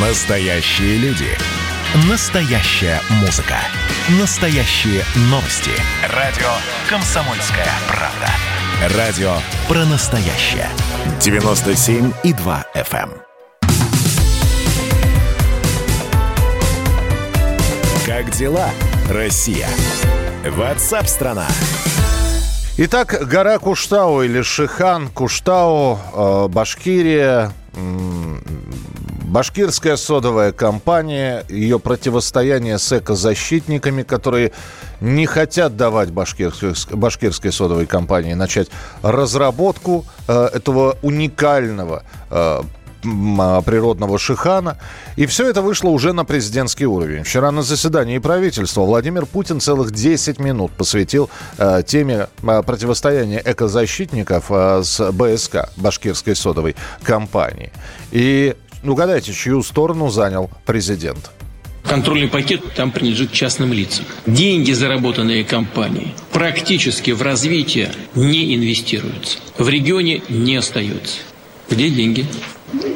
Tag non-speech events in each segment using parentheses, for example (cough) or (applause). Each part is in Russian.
Настоящие люди. Настоящая музыка. Настоящие новости. Радио «Комсомольская правда». Радио про настоящее. 97,2 FM. эм. Как дела, Россия? Ватсап-страна! Итак, гора Куштау или Шихан, Куштау, э, Башкирия, Башкирская содовая компания, ее противостояние с экозащитниками, которые не хотят давать башкирской, башкирской содовой компании начать разработку э, этого уникального э, а, природного шихана. И все это вышло уже на президентский уровень. Вчера на заседании правительства Владимир Путин целых 10 минут посвятил э, теме э, противостояния экозащитников э, с БСК, Башкирской содовой компании. И угадайте, чью сторону занял президент. Контрольный пакет там принадлежит частным лицам. Деньги, заработанные компанией, практически в развитие не инвестируются. В регионе не остается. Где деньги?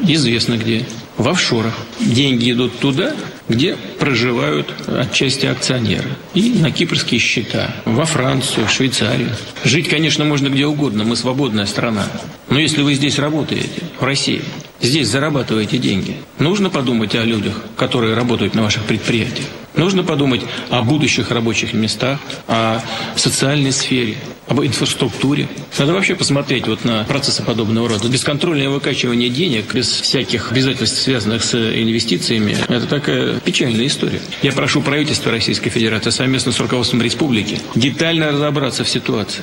Известно где. В офшорах. Деньги идут туда, где проживают отчасти акционеры. И на кипрские счета. Во Францию, в Швейцарию. Жить, конечно, можно где угодно. Мы свободная страна. Но если вы здесь работаете, в России, здесь зарабатываете деньги, нужно подумать о людях, которые работают на ваших предприятиях. Нужно подумать о будущих рабочих местах, о социальной сфере, об инфраструктуре. Надо вообще посмотреть вот на процессы подобного рода. Бесконтрольное выкачивание денег без всяких обязательств, связанных с инвестициями, это такая печальная история. Я прошу правительство Российской Федерации совместно с руководством республики детально разобраться в ситуации.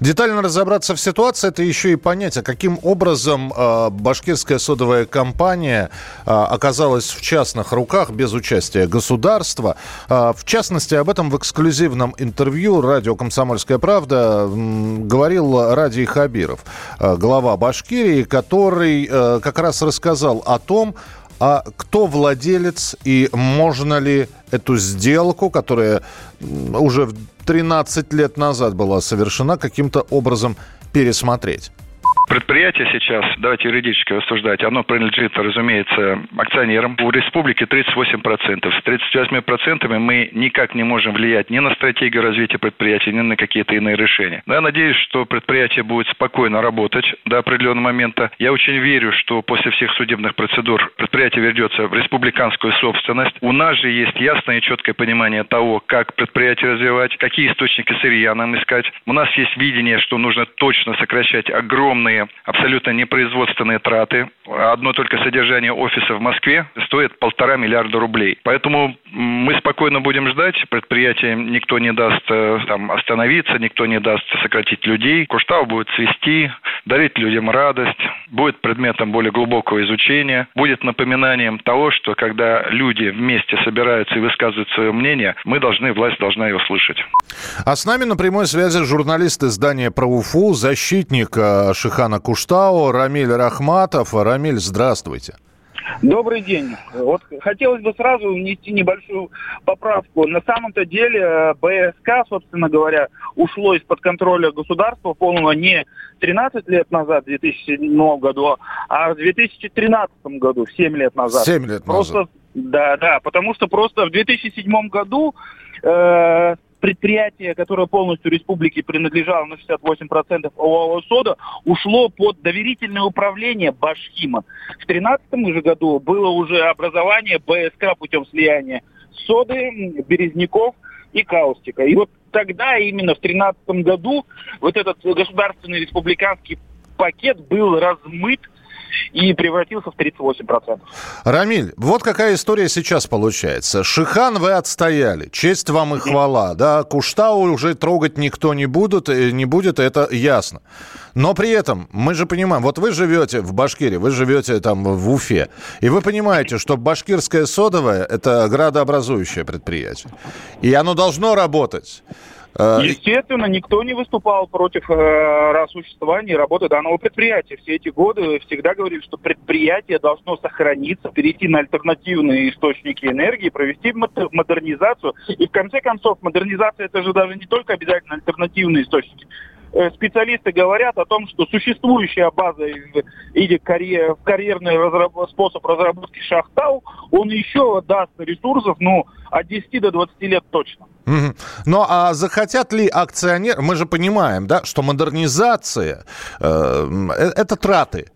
Детально разобраться в ситуации, это еще и понять, а каким образом э, башкирская содовая компания э, оказалась в частных руках без участия государства. Э, в частности, об этом в эксклюзивном интервью радио «Комсомольская правда» м, говорил Радий Хабиров, э, глава Башкирии, который э, как раз рассказал о том, а кто владелец и можно ли эту сделку, которая уже 13 лет назад была совершена, каким-то образом пересмотреть? Предприятие сейчас, давайте юридически рассуждать, оно принадлежит, разумеется, акционерам. У республики 38%. С 38% мы никак не можем влиять ни на стратегию развития предприятия, ни на какие-то иные решения. Но я надеюсь, что предприятие будет спокойно работать до определенного момента. Я очень верю, что после всех судебных процедур предприятие вернется в республиканскую собственность. У нас же есть ясное и четкое понимание того, как предприятие развивать, какие источники сырья нам искать. У нас есть видение, что нужно точно сокращать огромные абсолютно непроизводственные траты. Одно только содержание офиса в Москве стоит полтора миллиарда рублей. Поэтому мы спокойно будем ждать. Предприятие никто не даст э, там, остановиться, никто не даст сократить людей. Куштау будет цвести, дарить людям радость, будет предметом более глубокого изучения, будет напоминанием того, что когда люди вместе собираются и высказывают свое мнение, мы должны, власть должна его слышать. А с нами на прямой связи журналист издания про Уфу, защитник э, Шихана Куштау Рамиль Рахматов. Рамиль, здравствуйте. Добрый день. Вот хотелось бы сразу внести небольшую поправку. На самом-то деле э, БСК, собственно говоря, ушло из-под контроля государства полного не 13 лет назад, в 2007 году, а в 2013 году, 7 лет назад. 7 лет Просто, назад. да, да, потому что просто в 2007 году э, предприятие, которое полностью республике принадлежало на 68% ОАО «Сода», ушло под доверительное управление Башхима. В 2013 же году было уже образование БСК путем слияния соды, березняков и каустика. И вот тогда, именно в 2013 году, вот этот государственный республиканский пакет был размыт и превратился в 38%. Рамиль, вот какая история сейчас получается. Шихан вы отстояли, честь вам и хвала, да, Куштау уже трогать никто не будет, э, не будет, это ясно. Но при этом мы же понимаем, вот вы живете в Башкирии, вы живете там в Уфе, и вы понимаете, что башкирское содовое – это градообразующее предприятие, и оно должно работать. Э, Естественно, никто не выступал против э, существования и работы данного предприятия. Все эти годы всегда говорили, что предприятие должно сохраниться, перейти на альтернативные источники энергии, провести мод- модернизацию. И в конце концов, модернизация это же даже не только обязательно альтернативные источники э, специалисты говорят о том, что существующая база виде карьер, карьерный разраб, способ разработки шахтау, он еще даст ресурсов, ну, от 10 до 20 лет точно. Mm-hmm. Ну, а захотят ли акционеры, мы же понимаем, да, что модернизация э, э это траты.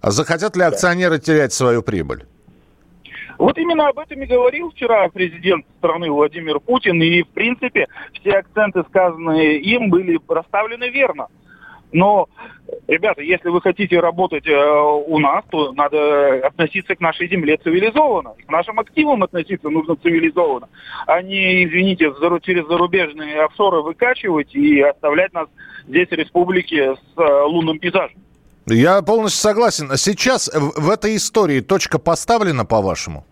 А захотят ли акционеры терять свою прибыль? Вот именно об этом и говорил вчера президент страны Владимир Путин, и, в принципе, все акценты, сказанные им, были расставлены верно. Но, ребята, если вы хотите работать э, у нас, то надо относиться к нашей земле цивилизованно. К нашим активам относиться нужно цивилизованно, а не, извините, через зарубежные офшоры выкачивать и оставлять нас здесь, в республике, с э, лунным пейзажем. Я полностью согласен. Сейчас в этой истории точка поставлена, по-вашему?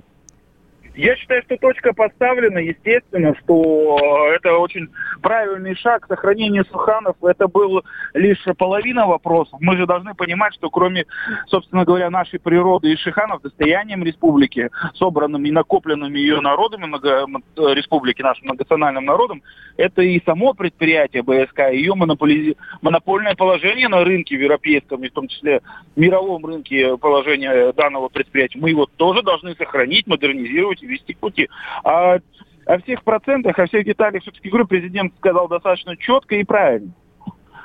Я считаю, что точка поставлена, естественно, что это очень правильный шаг. Сохранение Суханов, это был лишь половина вопросов. Мы же должны понимать, что кроме, собственно говоря, нашей природы и Шиханов, достоянием республики, собранным и накопленным ее народами, много, республики, нашим многонациональным народом, это и само предприятие БСК, ее монополи... монопольное положение на рынке в европейском, и в том числе мировом рынке положение данного предприятия. Мы его тоже должны сохранить, модернизировать вести пути. А о всех процентах, о всех деталях, все-таки, говорю, президент сказал достаточно четко и правильно.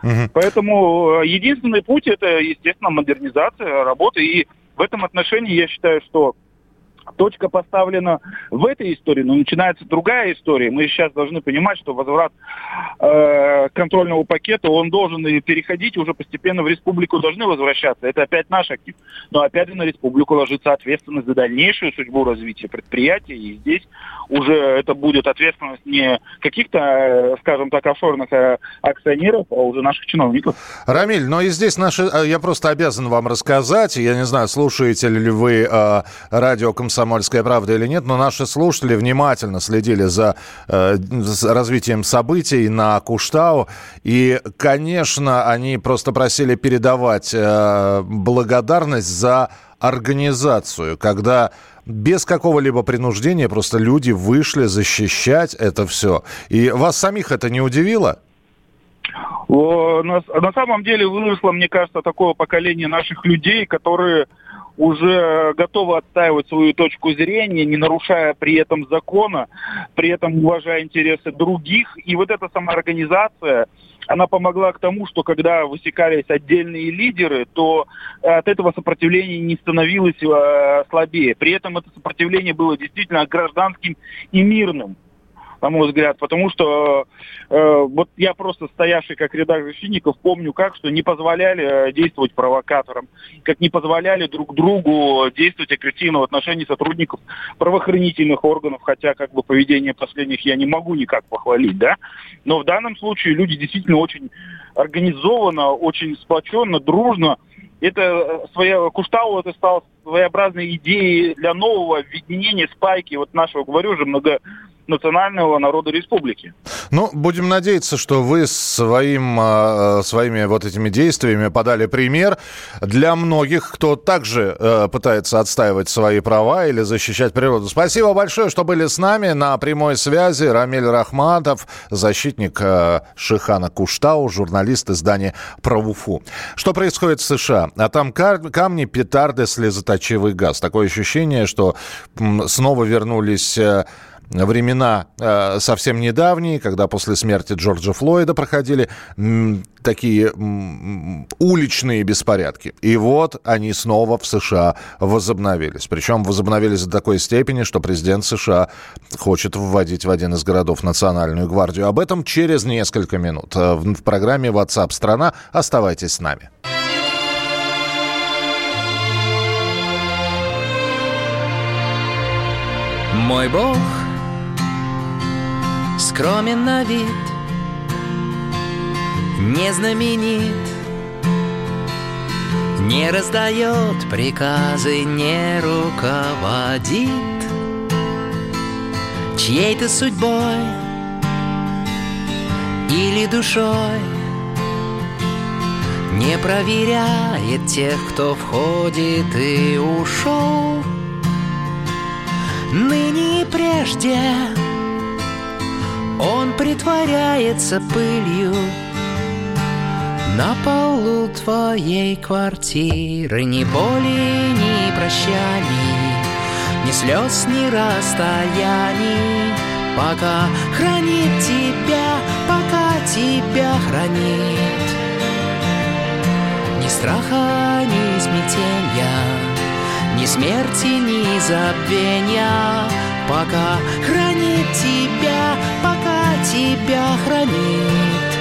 Угу. Поэтому э, единственный путь это, естественно, модернизация работы. И в этом отношении я считаю, что точка поставлена в этой истории, но начинается другая история. Мы сейчас должны понимать, что возврат э, контрольного пакета, он должен переходить уже постепенно в республику, должны возвращаться. Это опять наш актив. Но опять же на республику ложится ответственность за дальнейшую судьбу развития предприятия. И здесь уже это будет ответственность не каких-то, э, скажем так, офшорных э, акционеров, а уже наших чиновников. Рамиль, но и здесь наши, э, я просто обязан вам рассказать, я не знаю, слушаете ли вы э, радио «Комсомольская правда» или нет, но наши слушатели внимательно следили за, э, за развитием событий на Куштау, и, конечно, они просто просили передавать э, благодарность за организацию, когда без какого-либо принуждения просто люди вышли защищать это все. И вас самих это не удивило? На, на самом деле выросло, мне кажется, такое поколение наших людей, которые уже готовы отстаивать свою точку зрения, не нарушая при этом закона, при этом уважая интересы других. И вот эта самоорганизация, она помогла к тому, что когда высекались отдельные лидеры, то от этого сопротивления не становилось э, слабее. При этом это сопротивление было действительно гражданским и мирным на мой взгляд, потому что э, вот я просто стоявший как рядах защитников помню как, что не позволяли э, действовать провокаторам, как не позволяли друг другу действовать агрессивно в отношении сотрудников правоохранительных органов, хотя как бы поведение последних я не могу никак похвалить, да, но в данном случае люди действительно очень организованно, очень сплоченно, дружно. Это э, своя Куштау это стал своеобразной идеей для нового объединения спайки. Вот нашего, говорю же, много национального народа республики. Ну, будем надеяться, что вы своим, а, своими вот этими действиями подали пример для многих, кто также э, пытается отстаивать свои права или защищать природу. Спасибо большое, что были с нами на прямой связи. Рамиль Рахматов, защитник э, Шихана Куштау, журналист издания «Правуфу». Что происходит в США? А там камни, петарды, слезоточивый газ. Такое ощущение, что снова вернулись э, времена э, совсем недавние, когда после смерти Джорджа Флойда проходили такие уличные беспорядки. И вот они снова в США возобновились. Причем возобновились до такой степени, что президент США хочет вводить в один из городов национальную гвардию. Об этом через несколько минут э, в, в программе WhatsApp страна. Оставайтесь с нами. Мой Бог скромен на вид, не знаменит, не раздает приказы, не руководит чьей-то судьбой или душой. Не проверяет тех, кто входит и ушел. Ныне и прежде он притворяется пылью На полу твоей квартиры. Ни боли, ни прощаний Ни слез, ни расстояний. Пока хранит тебя, пока тебя хранит. Ни страха, ни смятения Ни смерти, ни забвения. Пока хранит тебя, тебя хранит.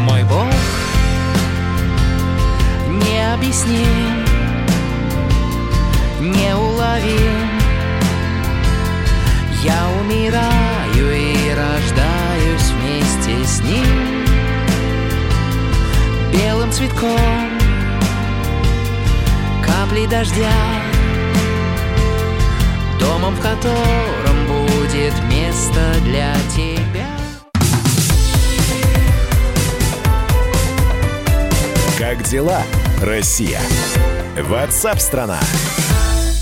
Мой Бог необъясним, неуловим Я умираю и рождаюсь вместе с ним. Белым цветком капли дождя Домом, в котором будет место для тебя Как дела, Россия? Ватсап-страна!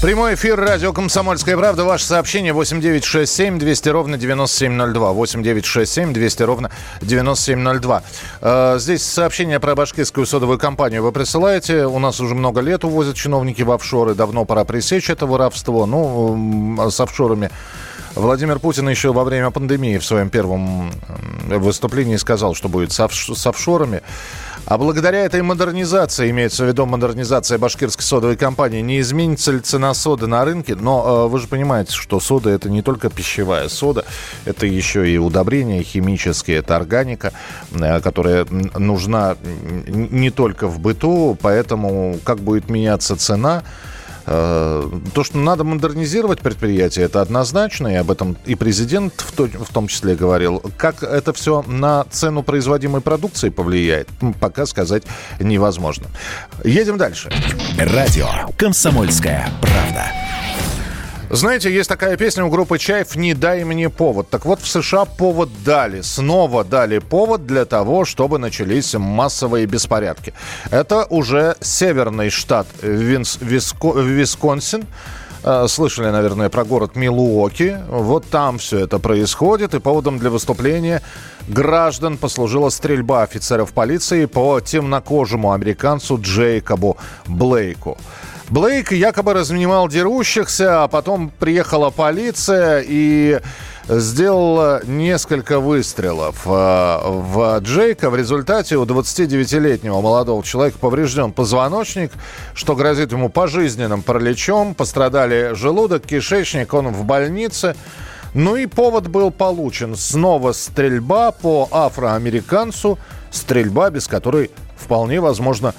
Прямой эфир радио «Комсомольская правда». Ваше сообщение 8967 200 ровно 9702. 8967 200 ровно 9702. Э, Здесь сообщение про башкирскую содовую компанию вы присылаете. У нас уже много лет увозят чиновники в офшоры. Давно пора пресечь это воровство. Ну, с офшорами Владимир Путин еще во время пандемии в своем первом м, выступлении сказал, что будет с офш- с офшорами. А благодаря этой модернизации, имеется в виду модернизация башкирской содовой компании, не изменится ли цена соды на рынке? Но э, вы же понимаете, что сода это не только пищевая сода, это еще и удобрения химические, это органика, э, которая нужна не только в быту, поэтому как будет меняться цена, Э, То, что надо модернизировать предприятие, это однозначно, и об этом и президент в, то- в том числе говорил. Как это все на цену производимой продукции повлияет, пока сказать невозможно. Едем дальше. Радио «Комсомольская правда». Знаете, есть такая песня у группы «Чайф» «Не дай мне повод». Так вот, в США повод дали. Снова дали повод для того, чтобы начались массовые беспорядки. Это уже северный штат Винс- Виско- Висконсин. Э, Слышали, наверное, про город Милуоки. Вот там все это происходит. И поводом для выступления граждан послужила стрельба офицеров полиции по темнокожему американцу Джейкобу Блейку. Блейк якобы разнимал дерущихся, а потом приехала полиция и сделала несколько выстрелов э, в Джейка. В результате у 29-летнего молодого человека поврежден позвоночник, что грозит ему пожизненным параличом. Пострадали желудок, кишечник, он в больнице. Ну и повод был получен. Снова стрельба по афроамериканцу. Стрельба, без которой вполне возможно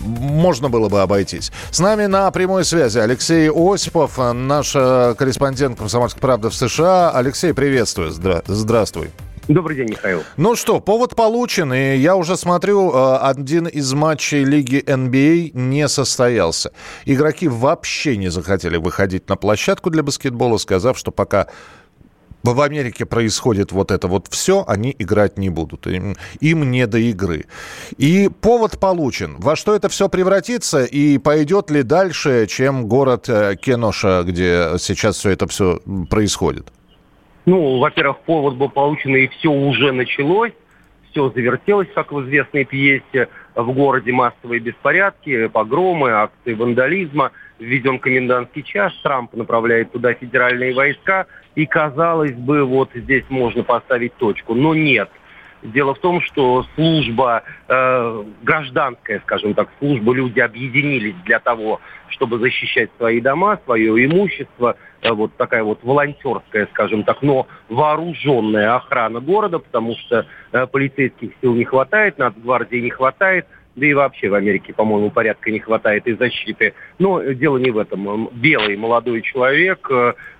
можно было бы обойтись. С нами на прямой связи Алексей Осипов, наш корреспондент «Комсомольской правды» в США. Алексей, приветствую. Здра- здравствуй. Добрый день, Михаил. Ну что, повод получен, и я уже смотрю, э, один из матчей Лиги NBA не состоялся. Игроки вообще не захотели выходить на площадку для баскетбола, сказав, что пока в Америке происходит вот это вот все, они играть не будут. Им, им не до игры. И повод получен. Во что это все превратится и пойдет ли дальше, чем город э, Кеноша, где сейчас все это все происходит? Ну, во-первых, повод был получен, и все уже началось. Все завертелось, как в известной пьесе. В городе массовые беспорядки, погромы, акции вандализма. Введен комендантский час, Трамп направляет туда федеральные войска. И, казалось бы, вот здесь можно поставить точку. Но нет. Дело в том, что служба э, гражданская, скажем так, служба, люди объединились для того, чтобы защищать свои дома, свое имущество. Э, вот такая вот волонтерская, скажем так, но вооруженная охрана города, потому что э, полицейских сил не хватает, нацгвардии не хватает, да и вообще в Америке, по-моему, порядка не хватает и защиты. Но э, дело не в этом. Белый молодой человек,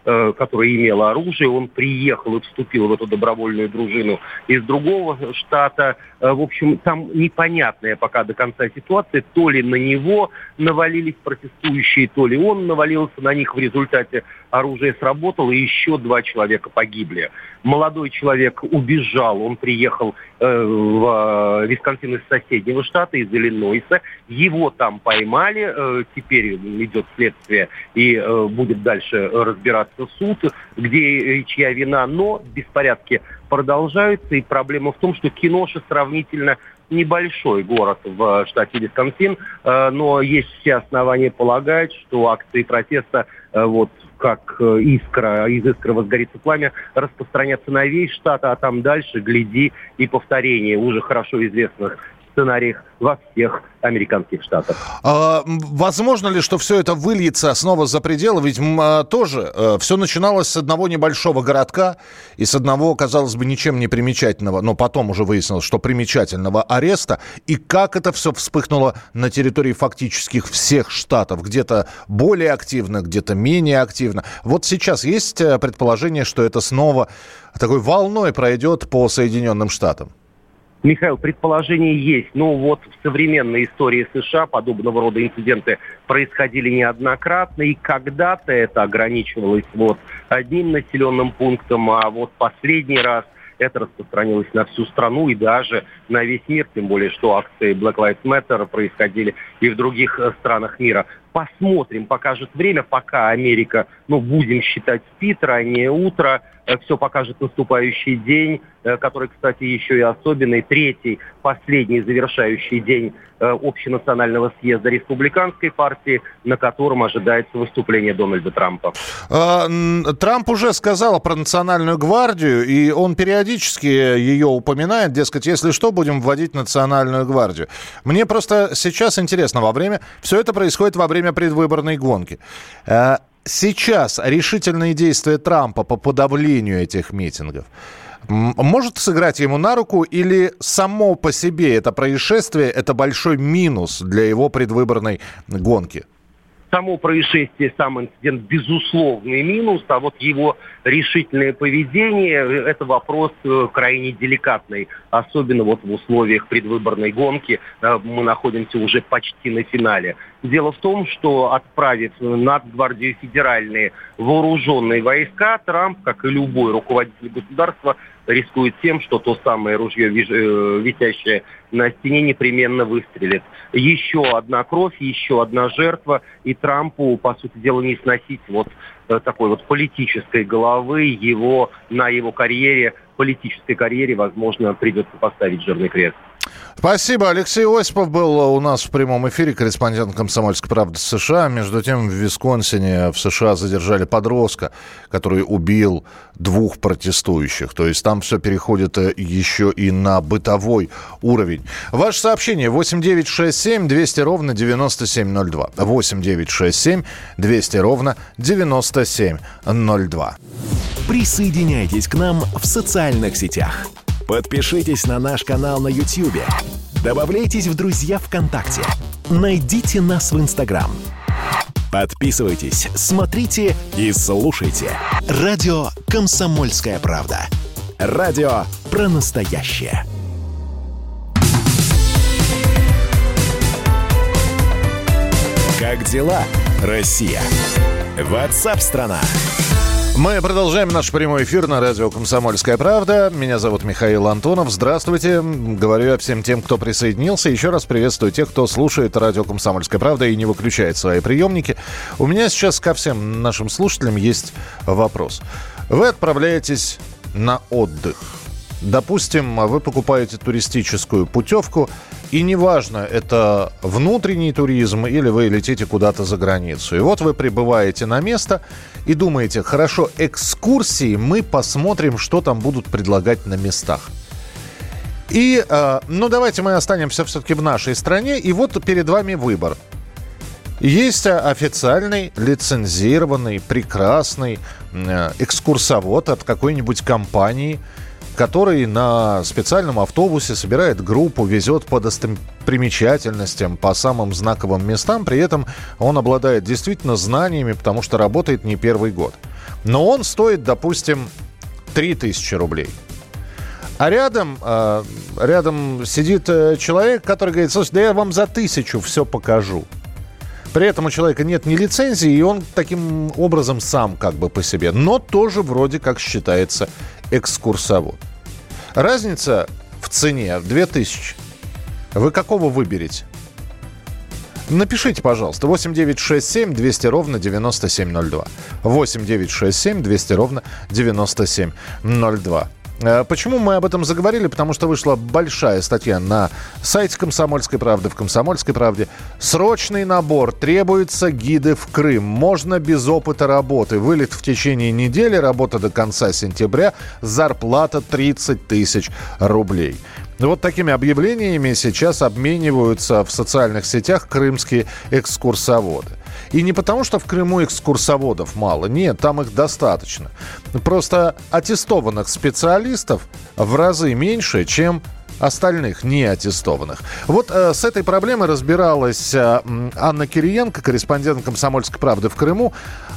э, э, который имел оружие, он приехал и вступил в эту добровольную дружину из другого штата. Э, В общем, там непонятная пока до конца ситуация. То ли на него навалились протестующие, то ли он навалился на них. В результате оружие сработало, и еще два человека погибли. Молодой человек убежал, он приехал э, в Висконсин из соседнего штата, из Иллинойса. Его там поймали, теперь идет следствие и будет дальше разбираться суд, где и чья вина, но беспорядки продолжаются, и проблема в том, что Киноша сравнительно небольшой город в штате Висконсин, э, но есть все основания полагать, что акции протеста э, вот как э, искра, из искры возгорится пламя, распространятся на весь штат, а там дальше, гляди, и повторение уже хорошо известных сценариях во всех американских штатах. А, возможно ли, что все это выльется снова за пределы? Ведь а, тоже а, все начиналось с одного небольшого городка и с одного, казалось бы, ничем не примечательного, но потом уже выяснилось, что примечательного ареста. И как это все вспыхнуло на территории фактических всех штатов? Где-то более активно, где-то менее активно. Вот сейчас есть э, предположение, что это снова такой волной пройдет по Соединенным Штатам? Михаил, предположение есть. Ну вот в современной истории США подобного рода инциденты происходили неоднократно, и когда-то это ограничивалось вот одним населенным пунктом, а вот последний раз это распространилось на всю страну и даже на весь мир, тем более, что акции Black Lives Matter происходили и в других э, странах мира. Посмотрим, покажет время, пока Америка, ну, будем считать, спит, раннее утро, Э, все покажет наступающий день, э, который, кстати, еще и особенный, третий, последний завершающий день э, общенационального съезда республиканской партии, на котором ожидается выступление Дональда Трампа. А, Трамп уже сказал про национальную гвардию, и он периодически ее упоминает, дескать, если что, будем вводить национальную гвардию. Мне просто сейчас интересно, во время... Все это происходит во время предвыборной гонки сейчас решительные действия Трампа по подавлению этих митингов может сыграть ему на руку или само по себе это происшествие это большой минус для его предвыборной гонки? само происшествие, сам инцидент безусловный минус, а вот его решительное поведение – это вопрос э, крайне деликатный, особенно вот в условиях предвыборной гонки. Э, мы находимся уже почти на финале. Дело в том, что отправив Нацгвардию федеральные вооруженные войска, Трамп, как и любой руководитель государства, рискует тем, что то самое ружье, э, висящее на стене, непременно выстрелит. Еще одна кровь, еще одна жертва, и Трампу, по сути дела, не сносить вот э, такой вот политической головы его на его карьере, политической карьере, возможно, придется поставить жирный крест. Спасибо. Алексей Осипов был у нас в прямом эфире, корреспондент «Комсомольской правды» США. Между тем, в Висконсине в США задержали подростка, который убил двух протестующих. То есть там все переходит э, еще и на бытовой уровень. Ваше сообщение 8967 200 ровно 9702. 8967 200 ровно 9702. Присоединяйтесь к нам в социальных сетях. Подпишитесь на наш канал на YouTube. Добавляйтесь в друзья ВКонтакте. Найдите нас в Инстаграм. Подписывайтесь, смотрите и слушайте. Радио «Комсомольская правда». Радио про настоящее. Как дела, Россия? Ватсап-страна! страна мы продолжаем наш прямой эфир на радио «Комсомольская правда». Меня зовут Михаил Антонов. Здравствуйте. Говорю я всем тем, кто присоединился. Еще раз приветствую тех, кто слушает радио «Комсомольская правда» и не выключает свои приемники. У меня сейчас ко всем нашим слушателям есть вопрос. Вы отправляетесь на отдых. Допустим, вы покупаете туристическую путевку, и неважно, это внутренний туризм или вы летите куда-то за границу. И вот вы прибываете на место и думаете, хорошо, экскурсии мы посмотрим, что там будут предлагать на местах. И, э, ну, давайте мы останемся все-таки в нашей стране. И вот перед вами выбор. Есть официальный, лицензированный, прекрасный э, экскурсовод от какой-нибудь компании – который на специальном автобусе собирает группу, везет по достопримечательностям, по самым знаковым местам. При этом он обладает действительно знаниями, потому что работает не первый год. Но он стоит, допустим, 3000 рублей. А рядом, э, рядом сидит э, человек, который говорит, слушай, да я вам за тысячу все покажу. При этом у человека нет ни лицензии, и он таким образом сам как бы по себе, но тоже вроде как считается экскурсовод. Разница в цене 2000. Вы какого выберете? Напишите, пожалуйста, 8967 200 ровно 9702. 8967 200 ровно 9702. Э, почему мы об этом заговорили? Потому что вышла большая статья на сайте «Комсомольской правды», в «Комсомольской правде». Срочный набор. Требуются гиды в Крым. Можно без опыта работы. Вылет в течение недели, работа до конца сентября, зарплата 30 тысяч рублей. Вот такими объявлениями сейчас обмениваются в социальных сетях крымские экскурсоводы. И не потому, что в Крыму экскурсоводов мало. Нет, там их достаточно. Просто аттестованных специалистов в разы меньше, чем остальных не аттестованных. Вот э, с этой проблемой разбиралась э, Анна Кириенко, корреспондент «Комсомольской правды» в Крыму.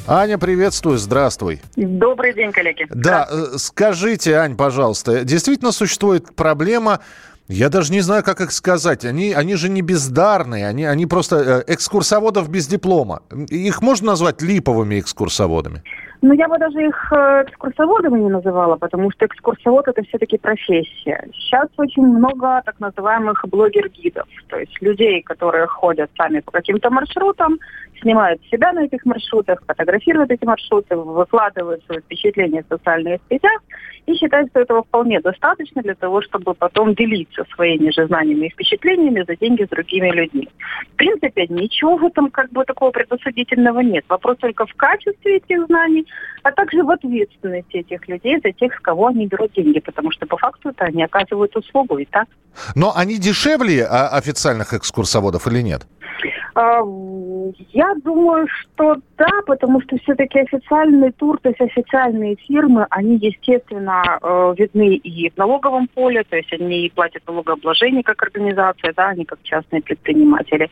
Аня, приветствую, здравствуй. Добрый день, коллеги. Да, э, скажите, Ань, пожалуйста, действительно существует проблема я даже не знаю, как их сказать. Они, они же не бездарные, они, они просто э, экскурсоводов без диплома. Их можно назвать липовыми экскурсоводами? Ну, я бы даже их э, экскурсоводами не называла, потому что экскурсовод – это все-таки профессия. Сейчас очень много так называемых блогер-гидов, то есть людей, которые ходят сами по каким-то маршрутам, снимают себя на этих маршрутах, фотографируют эти маршруты, выкладывают свои впечатления в социальных сетях и считают, что этого вполне достаточно для того, чтобы потом делиться своими же знаниями и впечатлениями за деньги с другими людьми. В принципе, ничего в этом как бы такого предосудительного нет. Вопрос только в качестве этих знаний, а также в ответственности этих людей за тех, с кого они берут деньги, потому что по факту это они оказывают услугу и так. Но они дешевле а, официальных экскурсоводов или нет? А, я думаю, что да, потому что все-таки официальный тур, то есть официальные фирмы, они, естественно, э, видны и в налоговом поле, то есть они платят налогообложение как организация, да, они как частные предприниматели.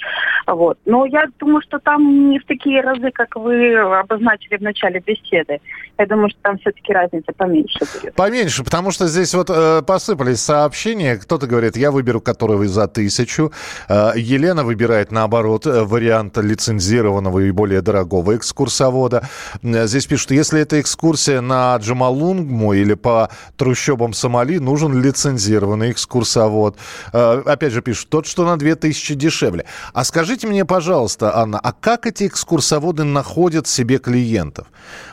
Вот. Но я думаю, что там не в такие разы, как вы обозначили в начале беседы. Я думаю, что там все-таки разница поменьше будет. Поменьше, потому что здесь вот э, посыпались сообщения. Кто-то говорит, я выберу которого за тысячу. Э, Елена выбирает наоборот Э, варианта лицензированного и более дорогого экскурсовода. Э, здесь пишут, если это экскурсия на Джамалунгму или по трущобам Сомали, нужен лицензированный экскурсовод. Э, опять же пишут, тот, что на 2000 дешевле. А скажите мне, пожалуйста, Анна, а как эти экскурсоводы находят себе клиентов?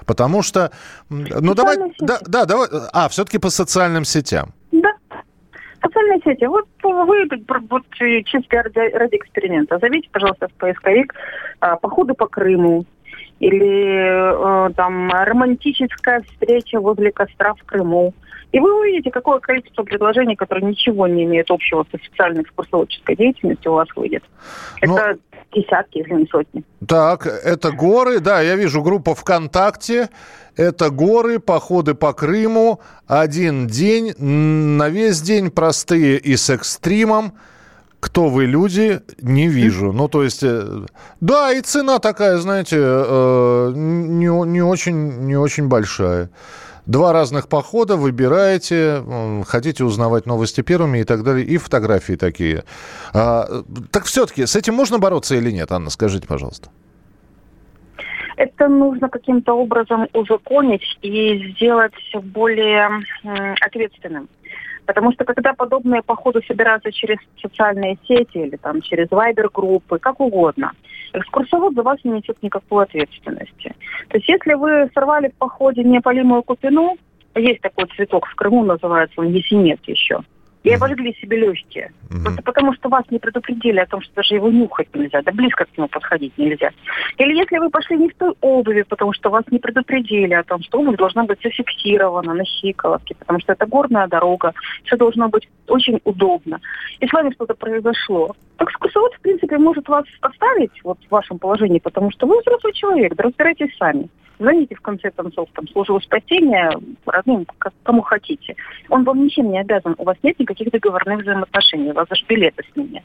Потому что, ну давай, да, да, давай, а, все-таки по социальным сетям. Социальные сети. Вот вы вот, чисто ради, ради эксперимента. Зовите, пожалуйста, в поисковик а, походы по Крыму или э, там романтическая встреча возле костра в Крыму. И вы увидите, какое количество предложений, которые ничего не имеют общего с официальной экскурсоводческой деятельностью, у вас выйдет. Но... Это десятки, если не сотни. Так, это горы, да, я вижу группа ВКонтакте, это горы, походы по Крыму, один день, на весь день, простые и с экстримом. Кто вы люди, не вижу. Ну, то есть, э, да, и цена такая, знаете, э, не, не, очень, не очень большая. Два разных похода, выбираете, хотите узнавать новости первыми и так далее, и фотографии такие. А, так все-таки с этим можно бороться или нет, Анна, скажите, пожалуйста. Это нужно каким-то образом узаконить и сделать более ответственным. Потому что когда подобные походы собираются через социальные сети или там через вайбер-группы, как угодно, экскурсовод за вас не несет никакой ответственности. То есть если вы сорвали в походе неопалимую купину, есть такой цветок в Крыму, называется он есенет еще, и обожгли себе легкие. Mm-hmm. Просто потому, что вас не предупредили о том, что даже его нюхать нельзя, да близко к нему подходить нельзя. Или если вы пошли не в той обуви, потому что вас не предупредили о том, что обувь должна быть зафиксирована на щиколотке, потому что это горная дорога, все должно быть очень удобно. И с вами что-то произошло. Так экскурсовод, в принципе, может вас оставить вот в вашем положении, потому что вы взрослый человек, да разбирайтесь сами. Звоните, в конце концов, там, службу спасения, родным, кому хотите. Он вам ничем не обязан, у вас нет никаких договорных взаимоотношений, у вас даже билета с ним нет.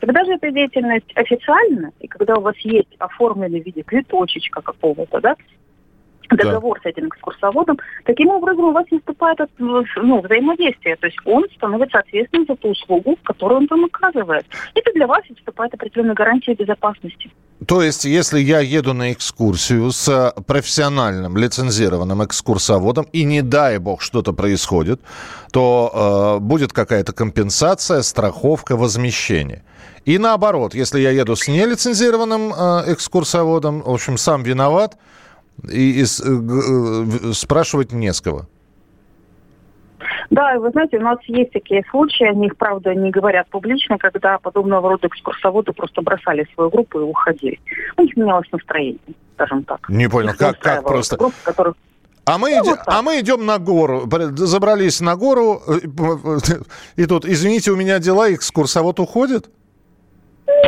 Когда же эта деятельность официальна, и когда у вас есть оформленный в виде квиточечка какого-то, да, договор да. с этим экскурсоводом, таким образом у вас наступает ну, взаимодействие. То есть он становится ответственным за ту услугу, которую он вам оказывает. Это для вас вступает определенная гарантия безопасности. То есть, если я еду на экскурсию с профессиональным лицензированным экскурсоводом, и не дай бог что-то происходит, то э, будет какая-то компенсация, страховка, возмещение. И наоборот, если я еду с нелицензированным э, экскурсоводом, в общем, сам виноват – и, и э, э, спрашивать не с кого. Да, и вы знаете, у нас есть такие случаи, они их, правда, не говорят публично, когда подобного рода экскурсоводы просто бросали свою группу и уходили. У них менялось настроение, скажем так. Не понял, Их как, как просто... группы, которых А мы, Ну, иде- вот так. а мы идем на гору, забрались на гору, э, (laughs) и тут, извините, у меня дела, экскурсовод уходит?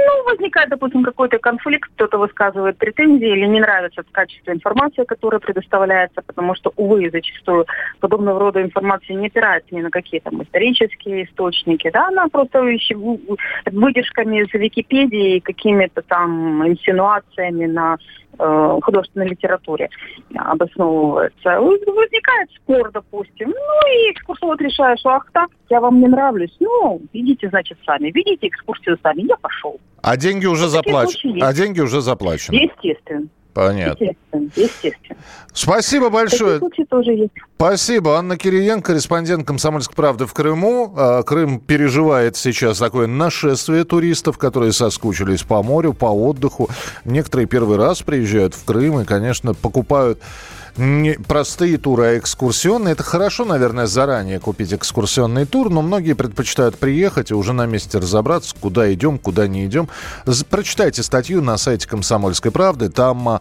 Ну, возникает, допустим, какой-то конфликт, кто-то высказывает претензии или не нравится качество информации, которая предоставляется, потому что, увы, зачастую подобного рода информация не опирается ни на какие там исторические источники, да, она просто выдержками из Википедии, какими-то там инсинуациями на э, художественной литературе обосновывается. Возникает спор, допустим, ну и экскурсовод решает, что ах так, я вам не нравлюсь, ну, идите, значит, сами, ведите экскурсию сами, я пошел. А деньги уже заплачены. А деньги уже заплачены. Естественно. Понятно. Естественно, естественно. Спасибо большое. тоже есть. Спасибо. Анна Кириенко, корреспондент «Комсомольской правды» в Крыму. А, Крым переживает сейчас такое нашествие туристов, которые соскучились по морю, по отдыху. Некоторые первый раз приезжают в Крым и, конечно, покупают простые туры, а экскурсионные. Это хорошо, наверное, заранее купить экскурсионный тур, но многие предпочитают приехать и уже на месте разобраться, куда идем, куда не идем. Прочитайте статью на сайте «Комсомольской правды». Там а,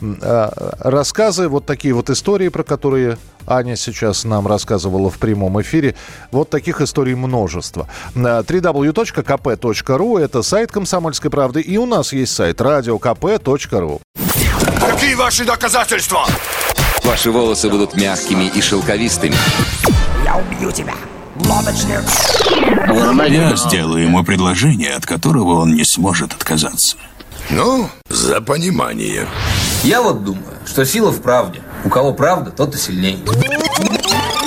а, рассказы, вот такие вот истории, про которые Аня сейчас нам рассказывала в прямом эфире. Вот таких историй множество. А, www.kp.ru – это сайт «Комсомольской правды». И у нас есть сайт radiokp.ru. Какие ваши доказательства? Ваши волосы будут мягкими и шелковистыми. Я убью тебя. Лодочник. Я сделаю ему предложение, от которого он не сможет отказаться. Ну, за понимание. Я вот думаю, что сила в правде. У кого правда, тот и сильнее.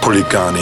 Con.